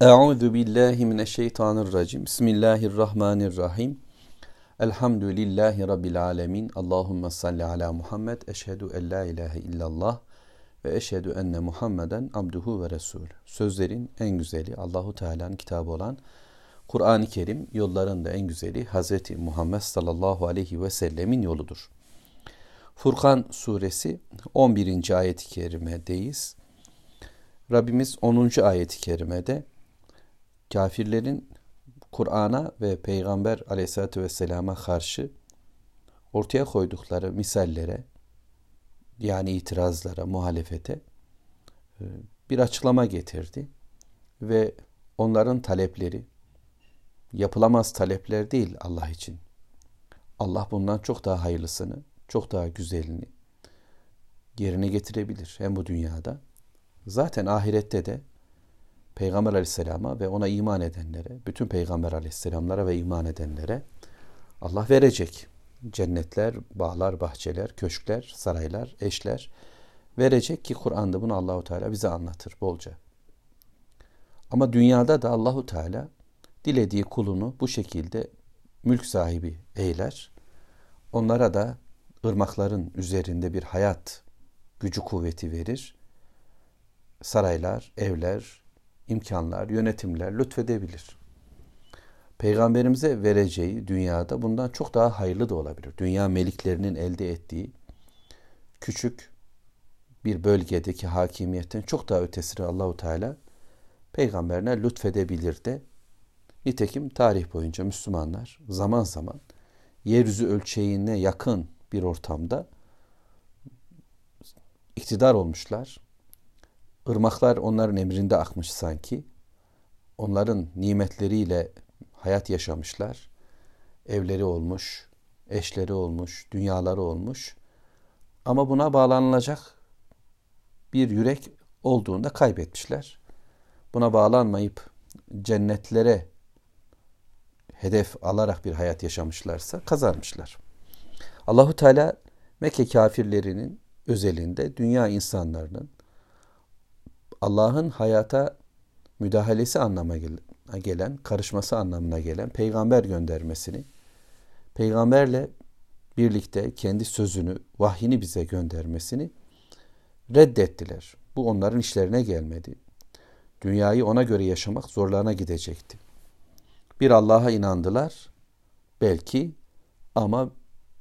Euzu billahi mineşşeytanirracim. Bismillahirrahmanirrahim. Elhamdülillahi rabbil alamin. Allahumme salli ala Muhammed. Eşhedü en la ilahe illallah ve eşhedü enne Muhammeden abduhu ve resul. Sözlerin en güzeli Allahu Teala'nın kitabı olan Kur'an-ı Kerim yolların da en güzeli Hazreti Muhammed sallallahu aleyhi ve sellemin yoludur. Furkan suresi 11. ayet-i kerimedeyiz. Rabbimiz 10. ayet-i kerimede kafirlerin Kur'an'a ve Peygamber aleyhissalatü vesselama karşı ortaya koydukları misallere yani itirazlara, muhalefete e, bir açıklama getirdi ve onların talepleri yapılamaz talepler değil Allah için. Allah bundan çok daha hayırlısını, çok daha güzelini yerine getirebilir hem bu dünyada. Zaten ahirette de Peygamber aleyhisselama ve ona iman edenlere, bütün peygamber aleyhisselamlara ve iman edenlere Allah verecek. Cennetler, bağlar, bahçeler, köşkler, saraylar, eşler verecek ki Kur'an'da bunu Allahu Teala bize anlatır bolca. Ama dünyada da Allahu Teala dilediği kulunu bu şekilde mülk sahibi eyler. Onlara da ırmakların üzerinde bir hayat gücü kuvveti verir. Saraylar, evler, imkanlar, yönetimler lütfedebilir. Peygamberimize vereceği dünyada bundan çok daha hayırlı da olabilir. Dünya meliklerinin elde ettiği küçük bir bölgedeki hakimiyetten çok daha ötesini Allahu Teala peygamberine lütfedebilir de nitekim tarih boyunca Müslümanlar zaman zaman yeryüzü ölçeğine yakın bir ortamda iktidar olmuşlar. Irmaklar onların emrinde akmış sanki. Onların nimetleriyle hayat yaşamışlar. Evleri olmuş, eşleri olmuş, dünyaları olmuş. Ama buna bağlanılacak bir yürek olduğunda kaybetmişler. Buna bağlanmayıp cennetlere hedef alarak bir hayat yaşamışlarsa kazanmışlar. Allahu Teala Mekke kafirlerinin özelinde dünya insanlarının Allah'ın hayata müdahalesi anlamına gelen, karışması anlamına gelen peygamber göndermesini, peygamberle birlikte kendi sözünü, vahyini bize göndermesini reddettiler. Bu onların işlerine gelmedi. Dünyayı ona göre yaşamak zorlarına gidecekti. Bir Allah'a inandılar belki ama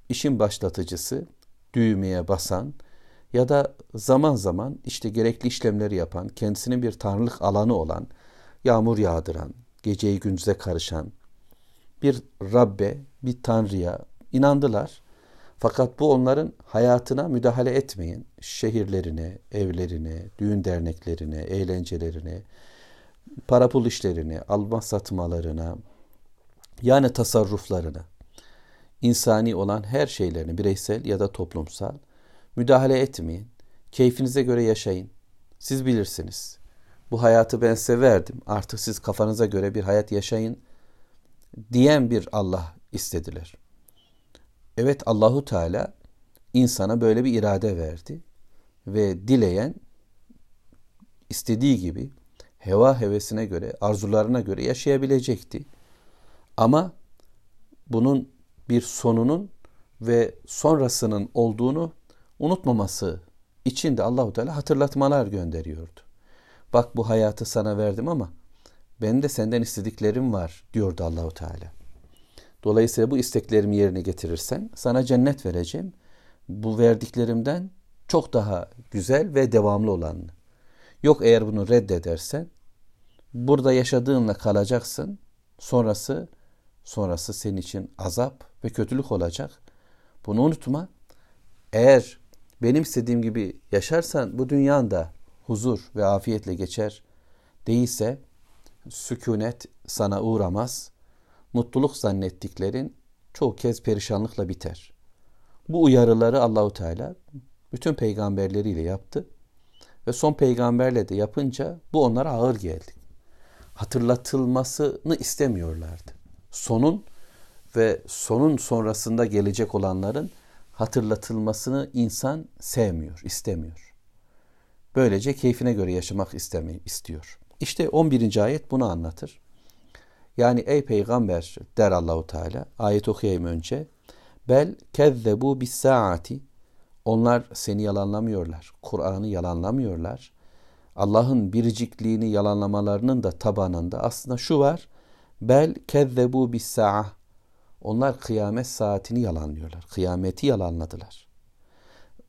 işin başlatıcısı düğmeye basan, ya da zaman zaman işte gerekli işlemleri yapan, kendisinin bir tanrılık alanı olan, yağmur yağdıran, geceyi gündüze karışan bir Rabbe, bir Tanrı'ya inandılar. Fakat bu onların hayatına müdahale etmeyin. Şehirlerine, evlerine, düğün derneklerine, eğlencelerine, para pul işlerine, alma satmalarına, yani tasarruflarına, insani olan her şeylerini bireysel ya da toplumsal Müdahale etmeyin. Keyfinize göre yaşayın. Siz bilirsiniz. Bu hayatı ben size verdim. Artık siz kafanıza göre bir hayat yaşayın diyen bir Allah istediler. Evet Allahu Teala insana böyle bir irade verdi ve dileyen istediği gibi heva hevesine göre, arzularına göre yaşayabilecekti. Ama bunun bir sonunun ve sonrasının olduğunu unutmaması için de Allahu Teala hatırlatmalar gönderiyordu. Bak bu hayatı sana verdim ama ben de senden istediklerim var diyordu Allahu Teala. Dolayısıyla bu isteklerimi yerine getirirsen sana cennet vereceğim. Bu verdiklerimden çok daha güzel ve devamlı olanını. Yok eğer bunu reddedersen burada yaşadığınla kalacaksın. Sonrası sonrası senin için azap ve kötülük olacak. Bunu unutma. Eğer benim istediğim gibi yaşarsan bu dünyanda huzur ve afiyetle geçer. Değilse sükunet sana uğramaz. Mutluluk zannettiklerin çoğu kez perişanlıkla biter. Bu uyarıları Allahu Teala bütün peygamberleriyle yaptı ve son peygamberle de yapınca bu onlara ağır geldi. Hatırlatılmasını istemiyorlardı. Sonun ve sonun sonrasında gelecek olanların hatırlatılmasını insan sevmiyor, istemiyor. Böylece keyfine göre yaşamak istemiyor, istiyor. İşte 11. ayet bunu anlatır. Yani ey peygamber der Allahu Teala ayet okuyayım önce. Bel kezzebu bis saati onlar seni yalanlamıyorlar. Kur'an'ı yalanlamıyorlar. Allah'ın biricikliğini yalanlamalarının da tabanında aslında şu var. Bel kezzebu bis sa'a. Onlar kıyamet saatini yalanlıyorlar. Kıyameti yalanladılar.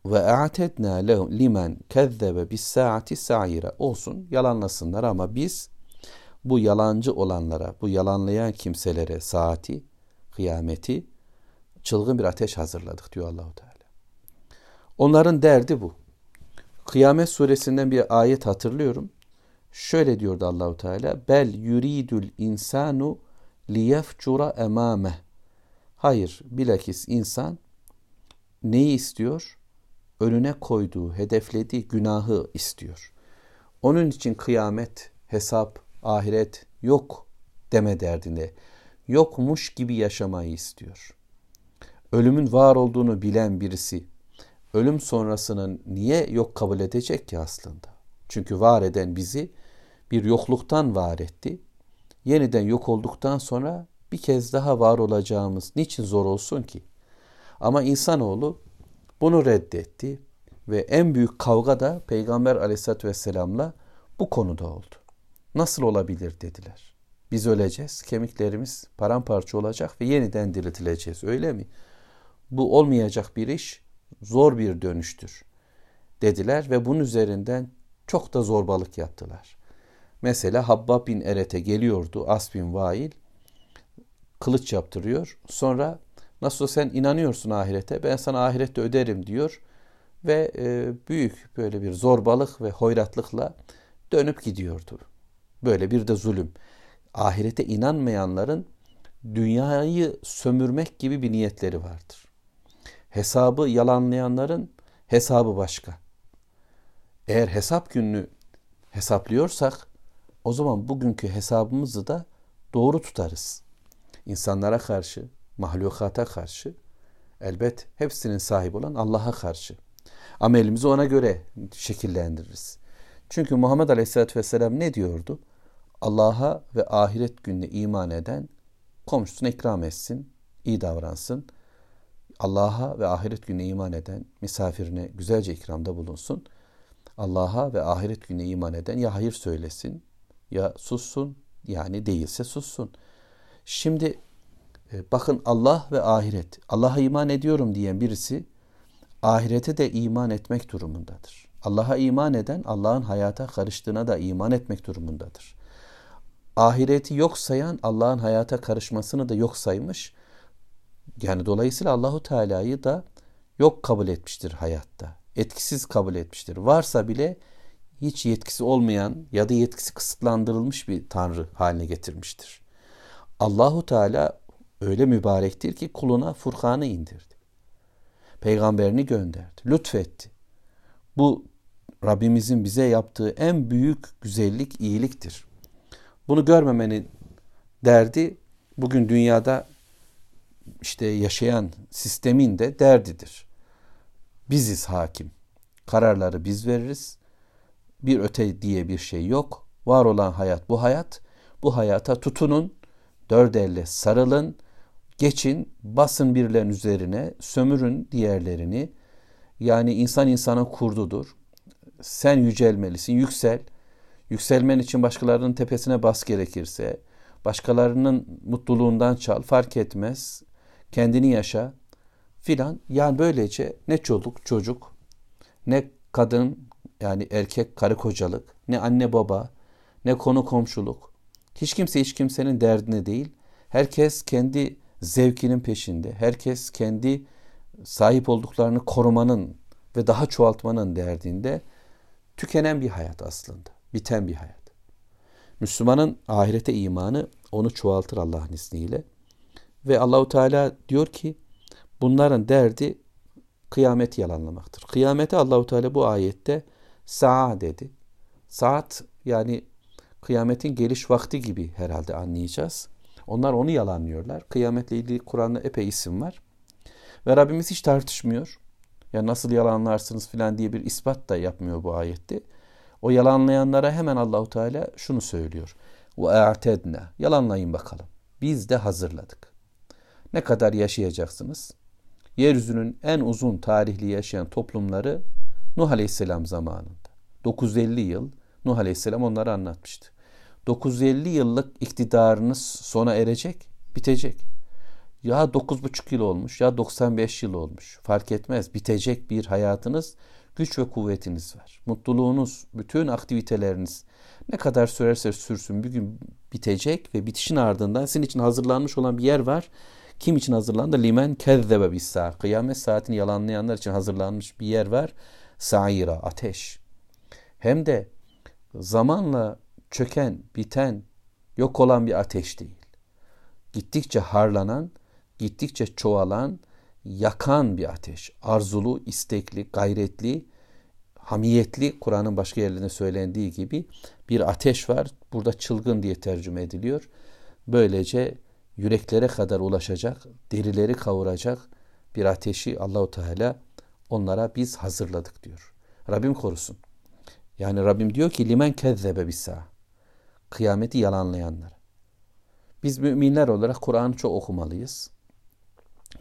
Ve a'tedna limen kezzebe bis saati sa'ira. Olsun yalanlasınlar ama biz bu yalancı olanlara, bu yalanlayan kimselere saati, kıyameti çılgın bir ateş hazırladık diyor Allahu Teala. Onların derdi bu. Kıyamet suresinden bir ayet hatırlıyorum. Şöyle diyordu Allahu Teala: "Bel yuridul insanu liyefcura emame." Hayır, bilakis insan neyi istiyor? Önüne koyduğu, hedeflediği günahı istiyor. Onun için kıyamet, hesap, ahiret yok deme derdinde. Yokmuş gibi yaşamayı istiyor. Ölümün var olduğunu bilen birisi ölüm sonrasını niye yok kabul edecek ki aslında? Çünkü var eden bizi bir yokluktan var etti. Yeniden yok olduktan sonra bir kez daha var olacağımız niçin zor olsun ki? Ama insanoğlu bunu reddetti ve en büyük kavga da Peygamber aleyhissalatü vesselamla bu konuda oldu. Nasıl olabilir dediler. Biz öleceğiz, kemiklerimiz paramparça olacak ve yeniden diriltileceğiz öyle mi? Bu olmayacak bir iş zor bir dönüştür dediler ve bunun üzerinden çok da zorbalık yaptılar. Mesela Habbab bin Eret'e geliyordu As bin Vail kılıç yaptırıyor. Sonra nasıl sen inanıyorsun ahirete ben sana ahirette öderim diyor ve e, büyük böyle bir zorbalık ve hoyratlıkla dönüp gidiyordu. Böyle bir de zulüm. Ahirete inanmayanların dünyayı sömürmek gibi bir niyetleri vardır hesabı yalanlayanların hesabı başka. Eğer hesap gününü hesaplıyorsak o zaman bugünkü hesabımızı da doğru tutarız. İnsanlara karşı, mahlukata karşı, elbet hepsinin sahibi olan Allah'a karşı. Amelimizi ona göre şekillendiririz. Çünkü Muhammed Aleyhisselatü Vesselam ne diyordu? Allah'a ve ahiret gününe iman eden komşusuna ikram etsin, iyi davransın, Allah'a ve ahiret gününe iman eden misafirine güzelce ikramda bulunsun. Allah'a ve ahiret gününe iman eden ya hayır söylesin ya sussun yani değilse sussun. Şimdi e, bakın Allah ve ahiret. Allah'a iman ediyorum diyen birisi ahirete de iman etmek durumundadır. Allah'a iman eden Allah'ın hayata karıştığına da iman etmek durumundadır. Ahireti yok sayan Allah'ın hayata karışmasını da yok saymış yani dolayısıyla Allahu Teala'yı da yok kabul etmiştir hayatta. Etkisiz kabul etmiştir. Varsa bile hiç yetkisi olmayan ya da yetkisi kısıtlandırılmış bir tanrı haline getirmiştir. Allahu Teala öyle mübarektir ki kuluna Furkan'ı indirdi. Peygamberini gönderdi, lütfetti. Bu Rabbimizin bize yaptığı en büyük güzellik, iyiliktir. Bunu görmemenin derdi bugün dünyada işte yaşayan sistemin de derdidir. Biziz hakim. Kararları biz veririz. Bir öte diye bir şey yok. Var olan hayat bu hayat. Bu hayata tutunun. Dört elle sarılın. Geçin. Basın birilerinin üzerine. Sömürün diğerlerini. Yani insan insanın kurdudur. Sen yücelmelisin. Yüksel. Yükselmen için başkalarının tepesine bas gerekirse. Başkalarının mutluluğundan çal fark etmez kendini yaşa filan. Yani böylece ne çocuk çocuk ne kadın yani erkek karı kocalık ne anne baba ne konu komşuluk hiç kimse hiç kimsenin derdine değil. Herkes kendi zevkinin peşinde. Herkes kendi sahip olduklarını korumanın ve daha çoğaltmanın derdinde tükenen bir hayat aslında. Biten bir hayat. Müslümanın ahirete imanı onu çoğaltır Allah'ın izniyle. Ve Allahu Teala diyor ki bunların derdi kıyameti yalanlamaktır. Kıyameti Allahu Teala bu ayette saat dedi. Saat yani kıyametin geliş vakti gibi herhalde anlayacağız. Onlar onu yalanlıyorlar. Kıyametle ilgili Kur'an'da epey isim var. Ve Rabbimiz hiç tartışmıyor. Ya nasıl yalanlarsınız filan diye bir ispat da yapmıyor bu ayette. O yalanlayanlara hemen Allahu Teala şunu söylüyor. Ve a'tedna. Yalanlayın bakalım. Biz de hazırladık. Ne kadar yaşayacaksınız? Yeryüzünün en uzun tarihli yaşayan toplumları Nuh Aleyhisselam zamanında. 950 yıl Nuh Aleyhisselam onları anlatmıştı. 950 yıllık iktidarınız sona erecek, bitecek. Ya 9,5 yıl olmuş ya 95 yıl olmuş. Fark etmez. Bitecek bir hayatınız, güç ve kuvvetiniz var. Mutluluğunuz, bütün aktiviteleriniz ne kadar sürerse sürsün bir gün bitecek ve bitişin ardından sizin için hazırlanmış olan bir yer var. Kim için hazırlandı? Limen kezzebe bis Kıyamet saatini yalanlayanlar için hazırlanmış bir yer var. Saira, ateş. Hem de zamanla çöken, biten, yok olan bir ateş değil. Gittikçe harlanan, gittikçe çoğalan, yakan bir ateş. Arzulu, istekli, gayretli, hamiyetli Kur'an'ın başka yerlerinde söylendiği gibi bir ateş var. Burada çılgın diye tercüme ediliyor. Böylece yüreklere kadar ulaşacak, derileri kavuracak bir ateşi Allahu Teala onlara biz hazırladık diyor. Rabbim korusun. Yani Rabbim diyor ki limen kezzebe bisa. Kıyameti yalanlayanlar. Biz müminler olarak Kur'an'ı çok okumalıyız.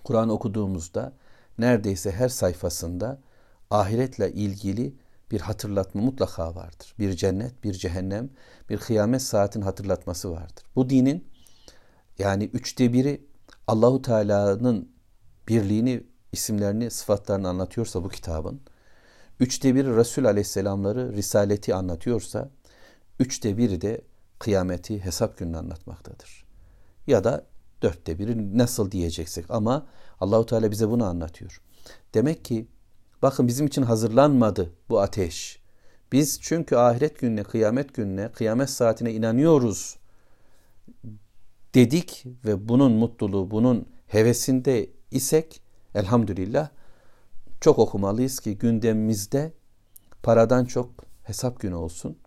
Kur'an okuduğumuzda neredeyse her sayfasında ahiretle ilgili bir hatırlatma mutlaka vardır. Bir cennet, bir cehennem, bir kıyamet saatin hatırlatması vardır. Bu dinin yani üçte biri Allahu Teala'nın birliğini, isimlerini, sıfatlarını anlatıyorsa bu kitabın, üçte biri Resul Aleyhisselamları, Risaleti anlatıyorsa, üçte biri de kıyameti, hesap gününü anlatmaktadır. Ya da dörtte biri nasıl diyeceksek ama Allahu Teala bize bunu anlatıyor. Demek ki bakın bizim için hazırlanmadı bu ateş. Biz çünkü ahiret gününe, kıyamet gününe, kıyamet saatine inanıyoruz dedik ve bunun mutluluğu, bunun hevesinde isek elhamdülillah çok okumalıyız ki gündemimizde paradan çok hesap günü olsun.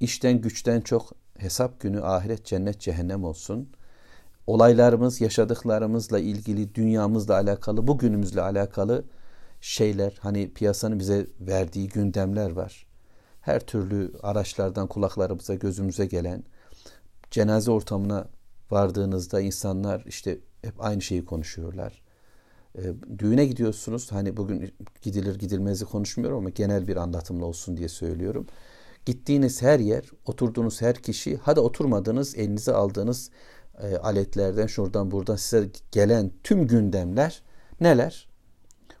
İşten güçten çok hesap günü ahiret cennet cehennem olsun. Olaylarımız yaşadıklarımızla ilgili dünyamızla alakalı bugünümüzle alakalı şeyler hani piyasanın bize verdiği gündemler var. Her türlü araçlardan kulaklarımıza gözümüze gelen cenaze ortamına vardığınızda insanlar işte hep aynı şeyi konuşuyorlar. E, düğüne gidiyorsunuz. Hani bugün gidilir gidilmezi konuşmuyorum ama genel bir anlatımla olsun diye söylüyorum. Gittiğiniz her yer, oturduğunuz her kişi, hadi oturmadığınız, elinize aldığınız e, aletlerden, şuradan buradan size gelen tüm gündemler neler?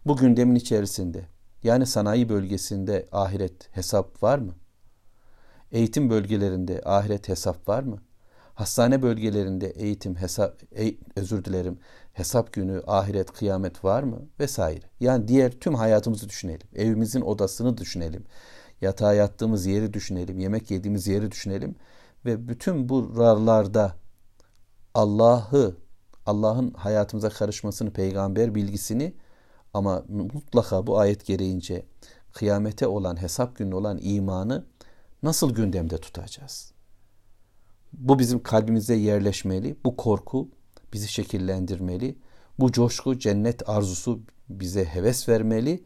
Bu gündemin içerisinde yani sanayi bölgesinde ahiret hesap var mı? Eğitim bölgelerinde ahiret hesap var mı? Hastane bölgelerinde eğitim, hesap, e, özür dilerim, hesap günü, ahiret, kıyamet var mı? Vesaire. Yani diğer tüm hayatımızı düşünelim. Evimizin odasını düşünelim. Yatağa yattığımız yeri düşünelim. Yemek yediğimiz yeri düşünelim. Ve bütün buralarda Allah'ı, Allah'ın hayatımıza karışmasını, peygamber bilgisini ama mutlaka bu ayet gereğince kıyamete olan, hesap günü olan imanı nasıl gündemde tutacağız? Bu bizim kalbimize yerleşmeli. Bu korku bizi şekillendirmeli. Bu coşku, cennet arzusu bize heves vermeli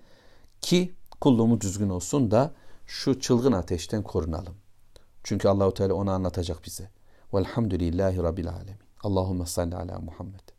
ki kulluğumuz düzgün olsun da şu çılgın ateşten korunalım. Çünkü Allahu Teala onu anlatacak bize. Velhamdülillahi Rabbil Alemin. Allahümme salli ala Muhammed.